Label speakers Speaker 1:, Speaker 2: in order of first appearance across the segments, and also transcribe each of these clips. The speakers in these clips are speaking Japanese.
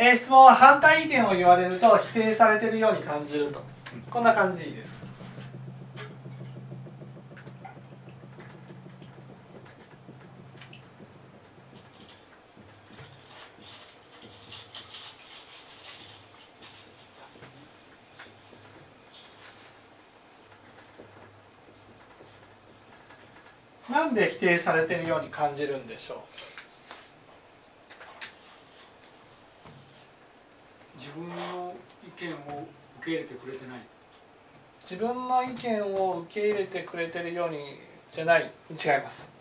Speaker 1: えー、質問は反対意見を言われると否定されてるように感じると。こんな感じでいいです。なんで否定されてるように感じるんでしょう
Speaker 2: 自分の意見を受け入れてくれてない。
Speaker 1: 自分の意見を受け入れてくれてるようにじゃない。違います。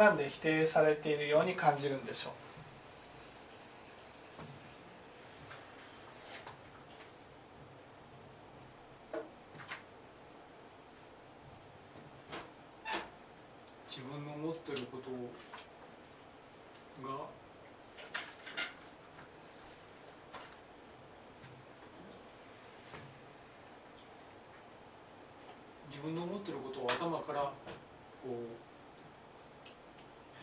Speaker 1: なんで否定されているように感じるんでしょう
Speaker 2: 自分の思ってることが自分の思ってることを頭からこう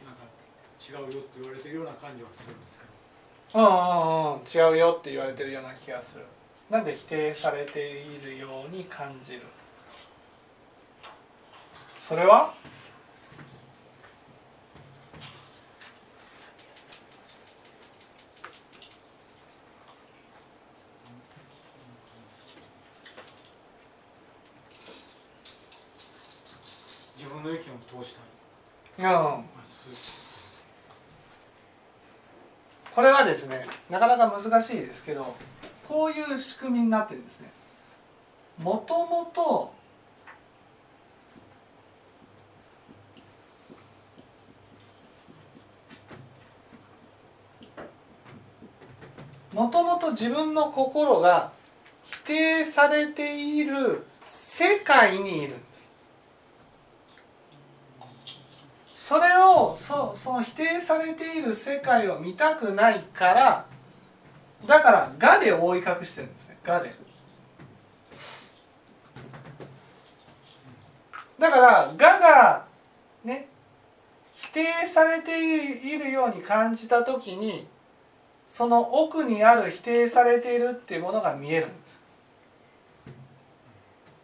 Speaker 2: なんか違うよって言われてるような感じはするんですけど
Speaker 1: うんうんうん違うよって言われてるような気がする。なんで否定されているように感じる？それは？
Speaker 2: 自分の意見を通したい、
Speaker 1: うん
Speaker 2: まあそう
Speaker 1: これはですねなかなか難しいですけどこういう仕組みになってるんですね。もともともともと自分の心が否定されている世界にいるんです。それをそその否定されている世界を見たくないからだから「が」で覆い隠してるんですね「が」でだから「が」がね否定されているように感じた時にその奥にある否定されているっていうものが見えるんです。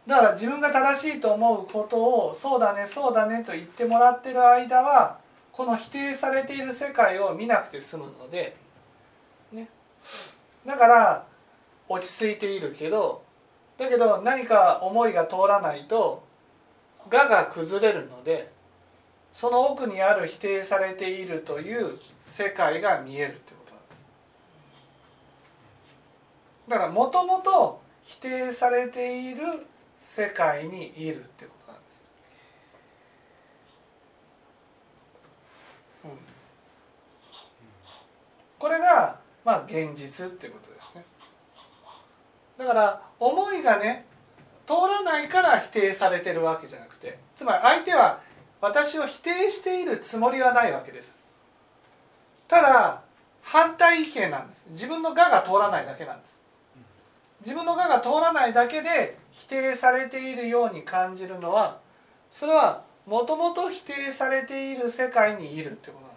Speaker 1: だから自分が正しいと思うことをそうだねそうだねと言ってもらってる間はこの否定されている世界を見なくて済むので、ね、だから落ち着いているけどだけど何か思いが通らないと「が」が崩れるのでその奥にある否定されているという世界が見えるってことなんです。だからもともと否定されている世界にいるってことなんです。うん、これがまあ現実っていうことですね。だから思いがね通らないから否定されてるわけじゃなくてつまり相手は私を否定しているつもりはないわけです。ただ反対意見なんです。自分の我が通らないだけなんです。自分の我が通らないだけで否定されているように感じるのはそれはもともと否定されている世界にいるってことなんです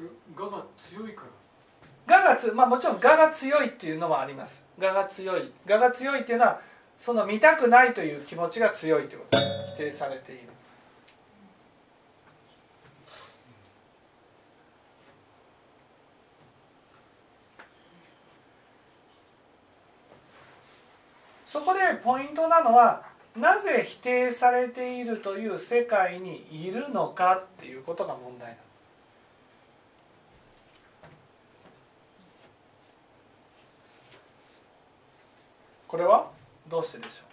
Speaker 2: それ我が強いから。
Speaker 1: 我がつまあもちろん我が強いっていうのもあります。我が強い。我が強いっていうのはその見たくないという気持ちが強いってこと。否定されている。そこでポイントなのはなぜ否定されているという世界にいるのかっていうことが問題なんですこれは？どうしてでしょう？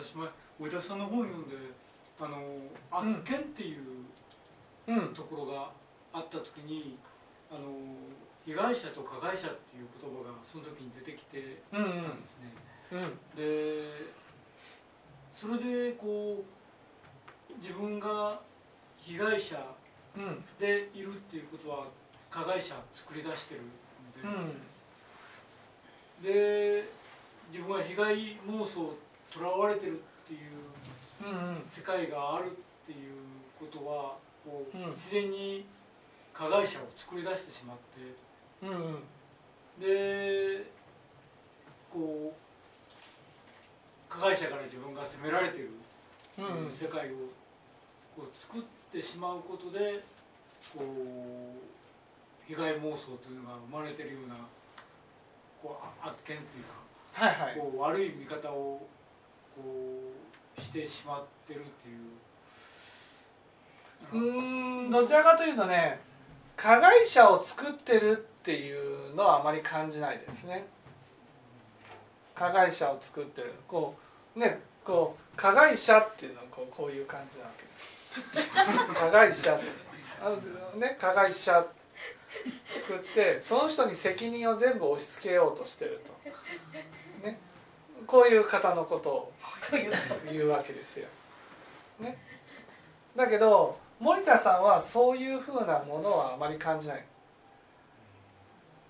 Speaker 2: 私前上田さんの本読んであの圧見っていう
Speaker 1: うん。
Speaker 2: ところがあった時に、あの被害者と加害者っていう言葉がその時に出てきて
Speaker 1: うんうん
Speaker 2: たんですね、
Speaker 1: うん
Speaker 2: でそれでこう自分が被害者
Speaker 1: うん。
Speaker 2: でいるっていうことは加害者作り出してる
Speaker 1: う
Speaker 2: の
Speaker 1: ん。
Speaker 2: で、で自分は被害妄想とらわれてるっていう
Speaker 1: うんうん。
Speaker 2: 世界があるっていうことはこう、
Speaker 1: うん。
Speaker 2: 自然に加害者を作り出してしまって。
Speaker 1: うんうん。
Speaker 2: でこう加害者から自分が責められてる。って
Speaker 1: うん
Speaker 2: いう世界をこう作ってしまうことでこう被害妄想というのが生まれてるようなこうあ悪見っていうか
Speaker 1: はいはい。
Speaker 2: こう悪い見方をこうしてしまってるっていう。
Speaker 1: うーんどちらかというとね加害者を作ってるっていうのはあまり感じないですね。加害者を作ってる。こうねこう加害者っていうのはこうこういう感じなわけ。加害者。あのね加害者作ってその人に責任を全部押し付けようとしてると、ね、こういう方のことを言うわけですよ。ね、だけど森田さんはそういうふうなものはあまり感じない。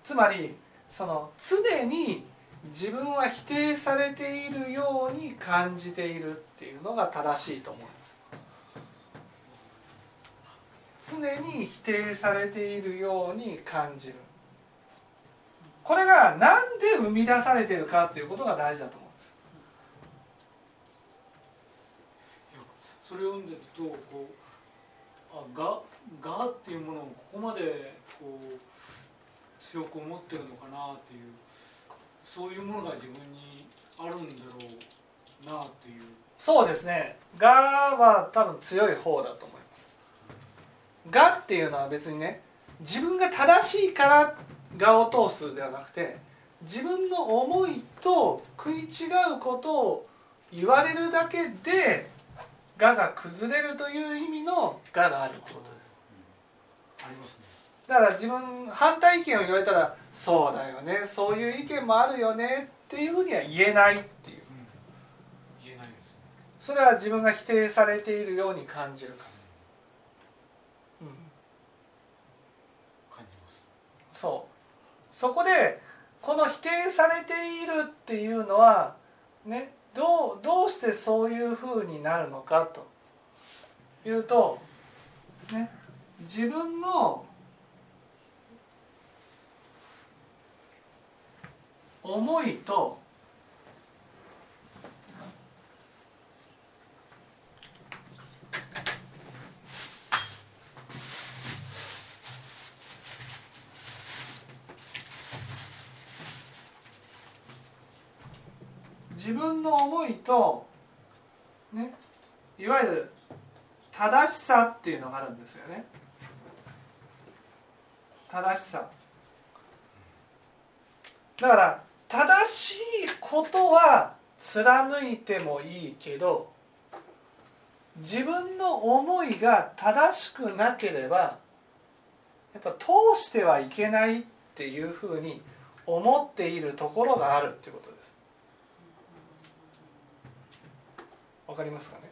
Speaker 1: つまりその常に自分は否定されているように感じているっていうのが正しいと思うんです。常に否定されているように感じる。これが何で生み出されてるかっていうことが大事だと思うんです。
Speaker 2: それを読んでるとこうががっていうものをここまでこう強く思ってるのかなっていうそういうものが自分にあるんだろうなっていう。
Speaker 1: そうですね「が」は多分強い方だと思います「が」っていうのは別にね自分が正しいから「が」を通すではなくて自分の思いと食い違うことを言われるだけで「が」が崩れるという意味の「が」があるってことです。
Speaker 2: ありますね。
Speaker 1: だから自分反対意見を言われたら「そうだよねそういう意見もあるよね」っていうふうには言えないっていう。
Speaker 2: 言えないです
Speaker 1: それは自分が否定されているように感じるから、うん、
Speaker 2: 感じます。
Speaker 1: そう。そこでこの否定されているっていうのはねどうどうしてそういうふうになるのかというとね自分の思いと自分の思いとねいわゆる正しさっていうのがあるんですよね。正しさ。だから正しいことは貫いてもいいけど自分の思いが正しくなければやっぱ通してはいけないっていうふうに思っているところがあるっていうことです。わかりますかね？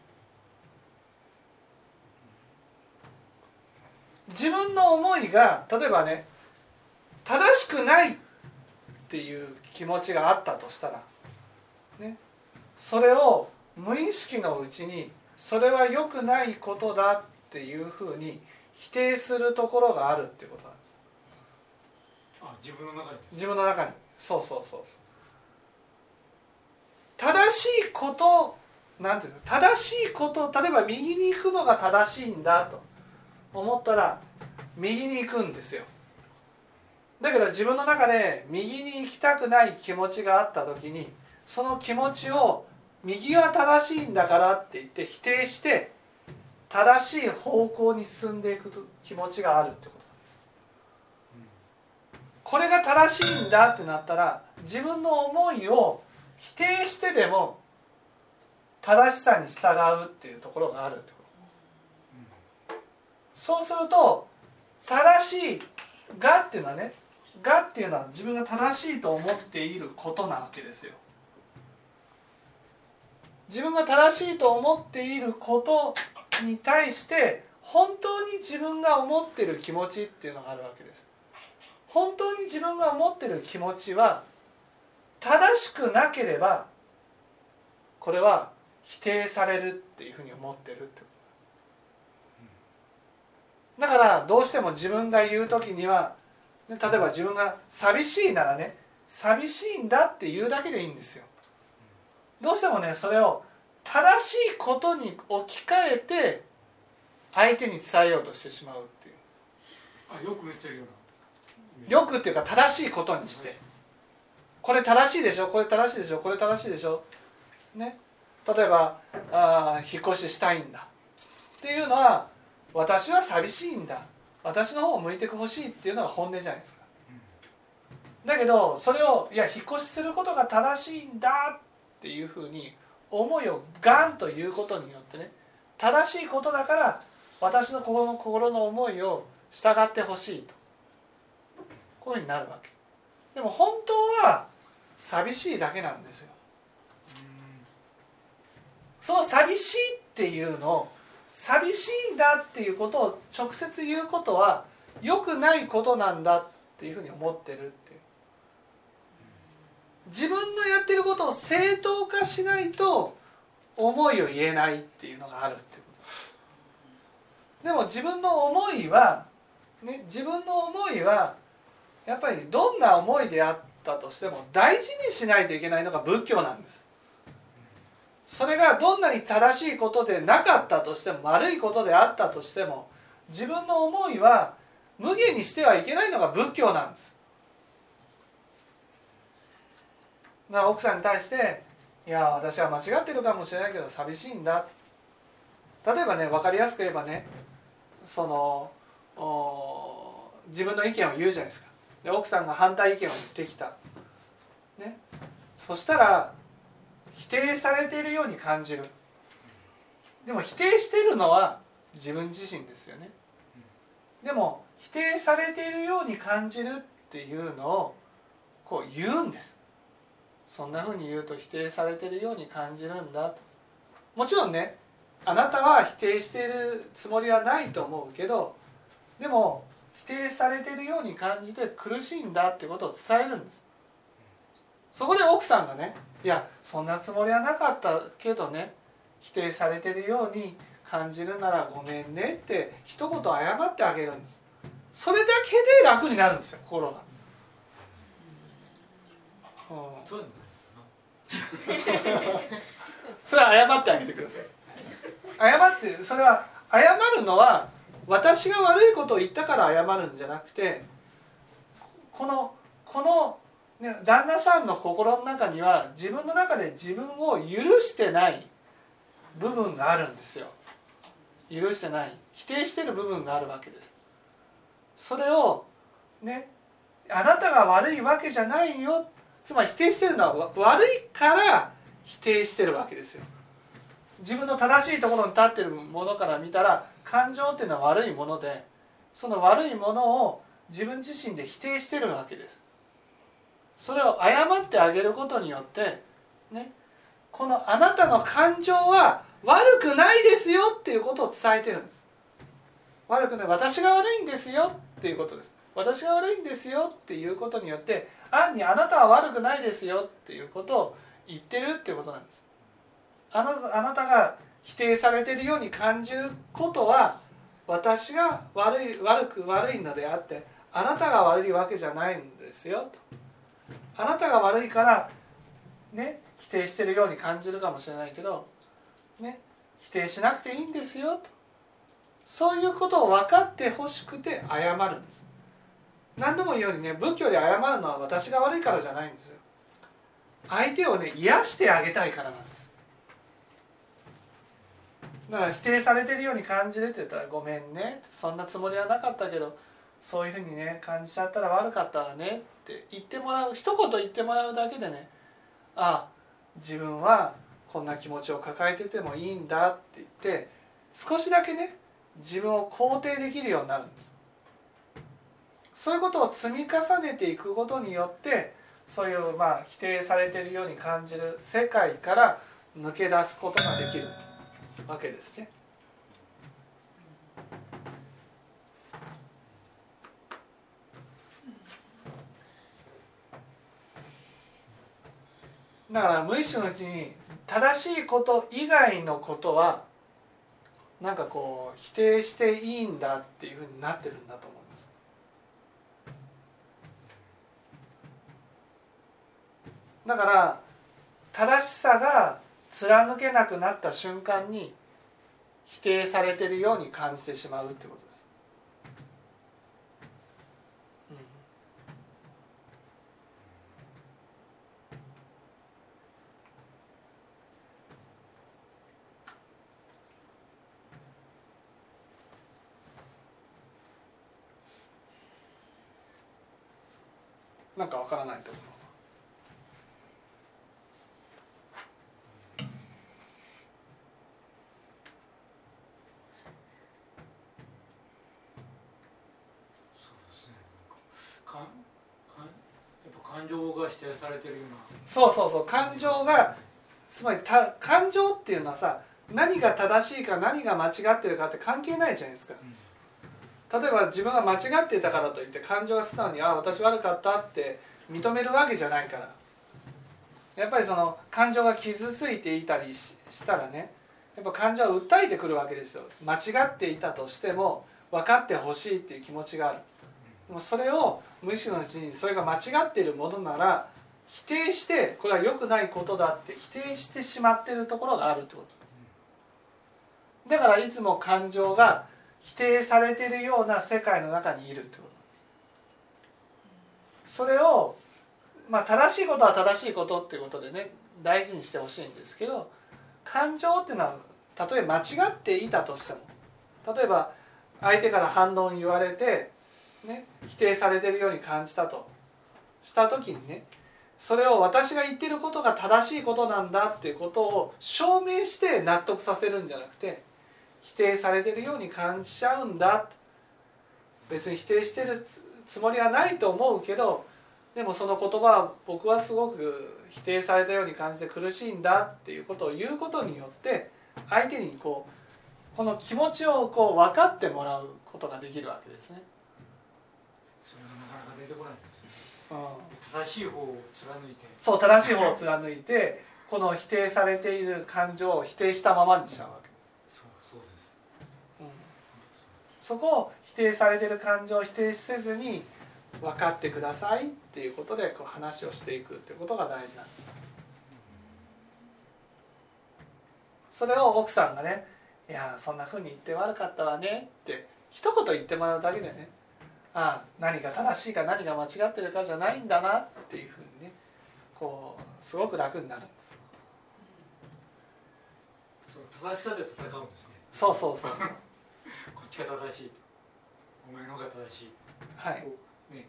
Speaker 1: 自分の思いが例えばね正しくないっていう気持ちがあったとしたら、ね、それを無意識のうちにそれは良くないことだっていうふうに否定するところがあるっていうことなんです。
Speaker 2: あ自分の中に
Speaker 1: 自分の中に。そうそうそうそう。正しいことなんていうの正しいこと例えば右に行くのが正しいんだと思ったら右に行くんですよ。だけど自分の中で右に行きたくない気持ちがあった時にその気持ちを右は正しいんだからって言って否定して正しい方向に進んでいく気持ちがあるってことなんです。これが正しいんだってなったら自分の思いを否定してでも正しさに従うっていうところがあるってこと。そうすると正しい「が」っていうのはね「がっていうのは自分が正しいと思っていることなわけですよ。自分が正しいと思っていることに対して本当に自分が思ってる気持ちっていうのがあるわけです。本当に自分が思ってる気持ちは正しくなければこれは否定されるっていうふうに思ってるってことだからどうしても自分が言う時には例えば自分が寂しいならね寂しいんだって言うだけでいいんですよ。どうしてもねそれを正しいことに置き換えて相手に伝えようとしてしまうっていう。
Speaker 2: あよく見せるような。
Speaker 1: よくっていうか正しいことにして。これ正しいでしょこれ正しいでしょこれ正しいでしょ。ね例えばあ引っ越ししたいんだ。っていうのは私は寂しいんだ。私の方を向いてほしいっていうのが本音じゃないですか。だけどそれをいや引っ越しすることが正しいんだ。っていうふうに思いをガンということによってね正しいことだから私の心の心の思いを従ってほしいと。こういうふうになるわけ。でも本当は寂しいだけなんですよ。その寂しいっていうのを寂しいんだっていうことを直接言うことは良くないことなんだっていうふうに思ってるっていう。自分のやってることを正当化しないと思いを言えないっていうのがあるっていうこと。でも自分の思いは、ね、自分の思いはやっぱりどんな思いであったとしても大事にしないといけないのが仏教なんです。それがどんなに正しいことでなかったとしても悪いことであったとしても自分の思いは無限にしてはいけないのが仏教なんです。だから奥さんに対して「いや私は間違ってるかもしれないけど寂しいんだ」例えばね分かりやすく言えばねその自分の意見を言うじゃないですか。で奥さんが反対意見を言ってきた、ね、そしたら否定されているように感じる。でも否定しているのは自分自身ですよね。でも否定されているように感じるっていうのをこう言うんです。そんなふうに言うと否定されているように感じるんだと。もちろんねあなたは否定しているつもりはないと思うけどでも否定されているように感じて苦しいんだってことを伝えるんです。そこで奥さんがねいやそんなつもりはなかったけどね否定されてるように感じるならごめんねって一言謝ってあげるんです。それだけで楽になるんですよ心が、うん、それは謝ってあげてください。謝ってそれは謝るのは私が悪いことを言ったから謝るんじゃなくてこのこのね、旦那さんの心の中には自分の中で自分を許してない部分があるんですよ。許してない。否定してる部分があるわけです。それをねあなたが悪いわけじゃないよ。つまり否定してるのは悪いから否定してるわけですよ。自分の正しいところに立ってるものから見たら感情っていうのは悪いものでその悪いものを自分自身で否定してるわけです。それを謝ってあげることによってねこのあなたの感情は悪くないですよっていうことを伝えてるんです。悪くない私が悪いんですよっていうことです。私が悪いんですよっていうことによって暗にあなたは悪くないですよっていうことを言ってるっていうことなんです。あなあなたが否定されてるように感じることは私が悪い悪く悪いのであってあなたが悪いわけじゃないんですよと。あなたが悪いからね否定してるように感じるかもしれないけどね否定しなくていいんですよと。そういうことを分かってほしくて謝るんです。何度も言うようにね仏教で謝るのは私が悪いからじゃないんですよ。相手をね癒してあげたいからなんです。だから否定されてるように感じるってたら「ごめんねそんなつもりはなかったけどそういうふうにね感じちゃったら悪かったわね」って言ってもらう一言言ってもらうだけでねあ自分はこんな気持ちを抱えててもいいんだって言って少しだけね自分を肯定できるようになるんですそういうことを積み重ねていくことによってそういうまあ否定されているように感じる世界から抜け出すことができるわけですね。だから無意識のうちに正しいこと以外のことはなんかこう否定していいんだっていうふうになってるんだと思います。だから正しさが貫けなくなった瞬間に否定されてるように感じてしまうってことです。なんかわからないと思う。
Speaker 2: そうですね。かかんかんやっぱ感情が否定されてるような。
Speaker 1: そうそうそう。感情がつまりた感情っていうのはさ何が正しいか何が間違ってるかって関係ないじゃないですか例えば自分が間違っていたからといって感情が素直に「あ私悪かった」って認めるわけじゃないから。やっぱりその感情が傷ついていたりしたらねやっぱ感情は訴えてくるわけですよ。間違っていたとしても分かってほしいっていう気持ちがある。でもそれを無意識のうちにそれが間違っているものなら否定してこれは良くないことだって否定してしまっているところがあるってこと。ですだからいつも感情が否定されてるような世界の中にいるってこと。それをまあ正しいことは正しいことっていうことでね大事にしてほしいんですけど感情っていうのはたとえ間違っていたとしても例えば相手から反論言われて、ね、否定されてるように感じたとした時にねそれを私が言ってることが正しいことなんだっていうことを証明して納得させるんじゃなくて否定されてるように感じちゃうんだ。別に否定してるつもりはないと思うけどでもその言葉は僕はすごく否定されたように感じて苦しいんだっていうことを言うことによって相手にこうこの気持ちをこう分かってもらうことができるわけですね。
Speaker 2: それがなかなか出てこない正しい方を貫いて。
Speaker 1: そう正しい方を貫いてこの否定されている感情を否定したままにしちゃうわけです、
Speaker 2: そうそうです
Speaker 1: うん、そこを否定されている感情を否定せずに分かってくださいっていうことでこう話をしていくっていうことが大事なんです。それを奥さんがね「いやそんなふうに言って悪かったわね」って一言言ってもらうだけでねああ何が正しいか何が間違ってるかじゃないんだなっていうふうにねこうすごく楽になるんです。
Speaker 2: そう正しさで戦うんですね。
Speaker 1: そうそうそう
Speaker 2: こっちが正しい。お前の方が正しい。
Speaker 1: はい。
Speaker 2: こうね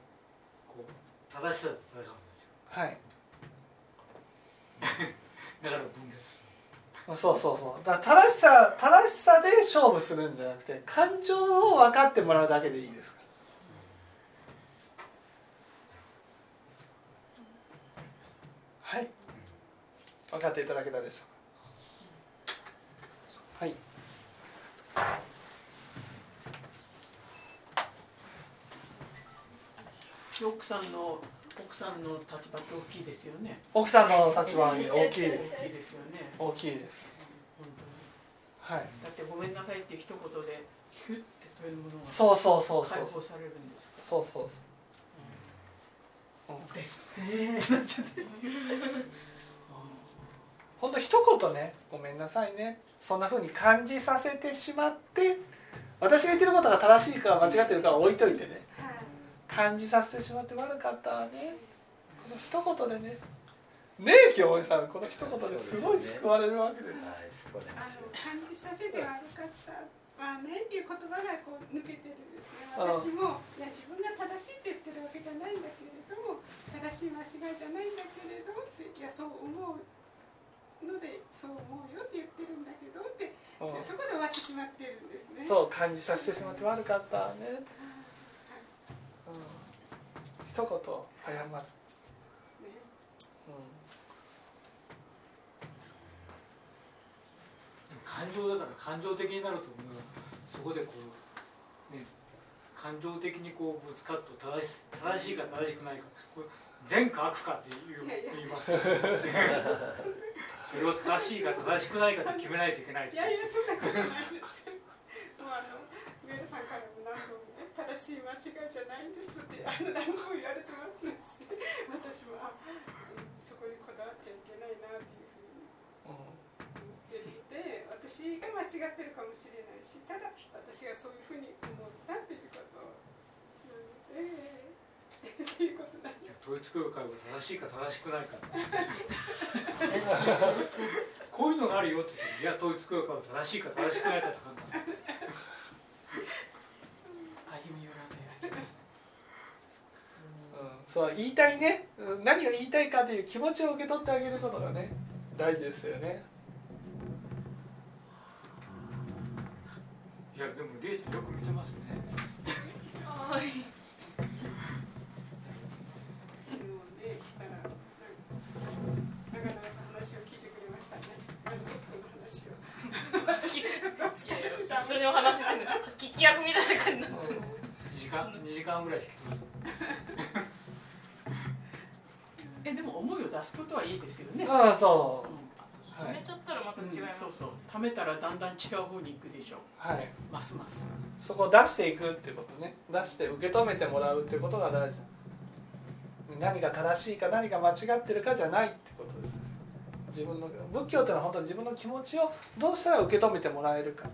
Speaker 2: こう正しさで戦うんですよ。
Speaker 1: はい。
Speaker 2: だから分裂する。
Speaker 1: そうそうそう。だから正しさ正しさで勝負するんじゃなくて感情を分かってもらうだけでいいです。からはい。分かっていただけたでしょうかはい
Speaker 3: 奥さんの奥さんの立場って大きいですよね。
Speaker 1: 奥さんの立場は大きいです
Speaker 3: 大きいですよね。
Speaker 1: 大きいです
Speaker 3: 本当に。
Speaker 1: はい
Speaker 3: だってごめんなさいって一言でヒュッてそういうものが
Speaker 1: そうそうそうそう
Speaker 3: 解放されるんですか。
Speaker 1: そうそうそう、うん、
Speaker 3: ですね。なっちゃって。
Speaker 1: ほんと一言ね「ごめんなさいね」そんな風に感じさせてしまって私が言ってることが正しいか間違ってるかは置いといてね感じさせてしまって悪かったわね。この一言でね。ねえ清盛さん。この一言ですごい救われるわけです。
Speaker 4: はい、救われ
Speaker 5: あの感じさせて悪かったわね。っていう言葉がこう抜けてるんですね。
Speaker 1: ああ。
Speaker 5: 私もいや自分が正しいって言ってるわけじゃないんだけれども正しい間違いじゃないんだけれどっていやそう思うのでそう思うよって言ってるんだけどって。そこで終わってしまってるんですね。
Speaker 1: そう感じさせてしまって悪かったわね、うん一言謝る、
Speaker 2: 感情だから感情的になると思う。そこでこうね感情的にこうぶつかると正し正しいか正しくないか。善か悪かって言います それを正しいか正しくないかって決めないといけない
Speaker 5: いやいやそんなことないですよもうあの上田さんからも何度もね正しい間違いじゃないんですってあの何も言われてますね私もあ、そこにこだわっちゃいけないなっていうふうに思ってるので私が間違ってるかもしれないしただ私がそういうふうに思ったっていうことなのでっていうことなんです。
Speaker 2: 統一教会は正しいか正しくないか。こういうのがあるよって言っていや統一教会は正しいか正しくないかって判断
Speaker 3: 歩み寄らない歩み
Speaker 1: うん、そう言いたいね。うん何を言いたいかという気持ちを受け取ってあげることがね大事ですよね。
Speaker 2: いやでもりえちゃんよく見てますね。
Speaker 5: 話を。聞いてくれまし
Speaker 4: る。の聞き役みたいな感じになってる。
Speaker 2: 2時間2時間ぐらい引き取る。
Speaker 3: えでも思いを出すことはいいですよね。
Speaker 1: ああそう。う、はい。
Speaker 4: 止めちゃったらまた違います、
Speaker 3: そうそう。貯めたらだんだん違う方に行くでしょ。
Speaker 1: はい、
Speaker 3: ますます。
Speaker 1: そこを出していくっていうことね。出して受け止めてもらうっていうことが大事なんです。何が正しいか何が間違ってるかじゃないってことです。自分の仏教っていうのは本当に自分の気持ちをどうしたら受け止めてもらえるか。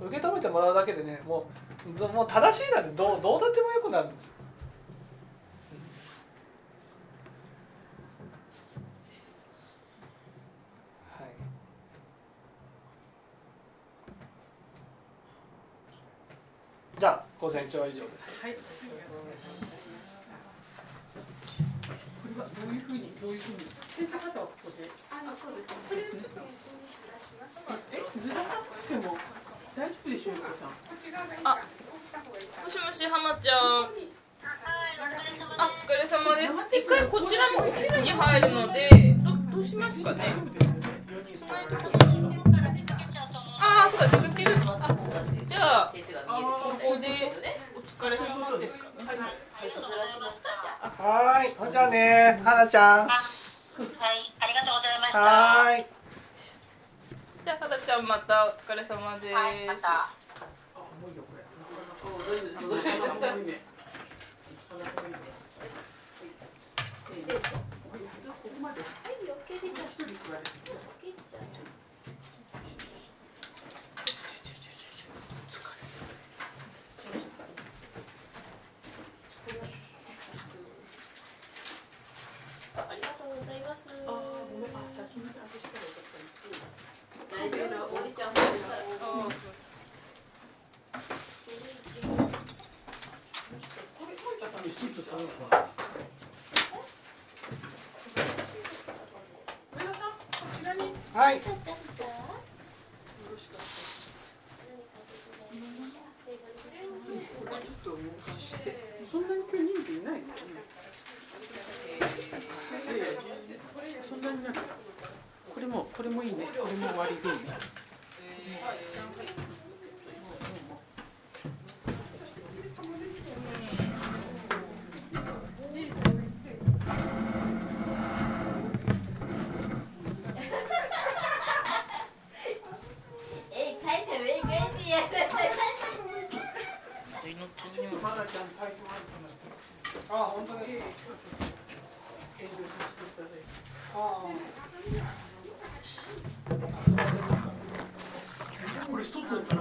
Speaker 1: 受け止めてもらうだけでねもうどもう正しいなんてどうどうだってもよくなるんですはいじゃあ午前中は以上です。
Speaker 3: はい。これはどういうふうにどういうふうに？先生方はここで
Speaker 5: あのこれこれをちょっとここにずらします
Speaker 3: えずらさなくても大丈夫でしょうかさん。
Speaker 5: こっち側がいいかこうした方がいいか
Speaker 4: もしもし花ちゃん。あお疲れ様です。一回こちらもお昼に入るのでどどうしますかね？ああそうか続ける。あじゃあ
Speaker 6: 先生が見える
Speaker 4: ここでお疲れ様ですか？ね
Speaker 6: はい、ずらしますか。じゃ
Speaker 1: はーい。じゃあねはなちゃん。
Speaker 6: あ、はい、ありがとうございました。
Speaker 1: い。
Speaker 4: じゃあ花ちゃんまたお疲れ様です、
Speaker 6: はい、また。
Speaker 3: あ重いよこれ。おどういうどういう三本目。その通りです。せーの。ここまで。
Speaker 6: はい、オッケーです。
Speaker 3: 一人座る。
Speaker 6: オッケーです。ありがとうございます。
Speaker 3: あーごめんあ先にあれしたらよかった
Speaker 6: 大丈夫、おりちゃんもさ。
Speaker 4: あー
Speaker 3: これ書いたためにスッと取ろうか上田さんこちらによ
Speaker 1: はい。
Speaker 3: そんなに今日人数いないの？そんなになるこれもこれもいいね。これも終わりでいいね
Speaker 6: え、書いてもいいかいってやる。
Speaker 4: 命にも
Speaker 3: まだちゃんな
Speaker 1: あ本当ですか。
Speaker 3: 遠慮させていただい。て
Speaker 1: あ
Speaker 2: これ一つだった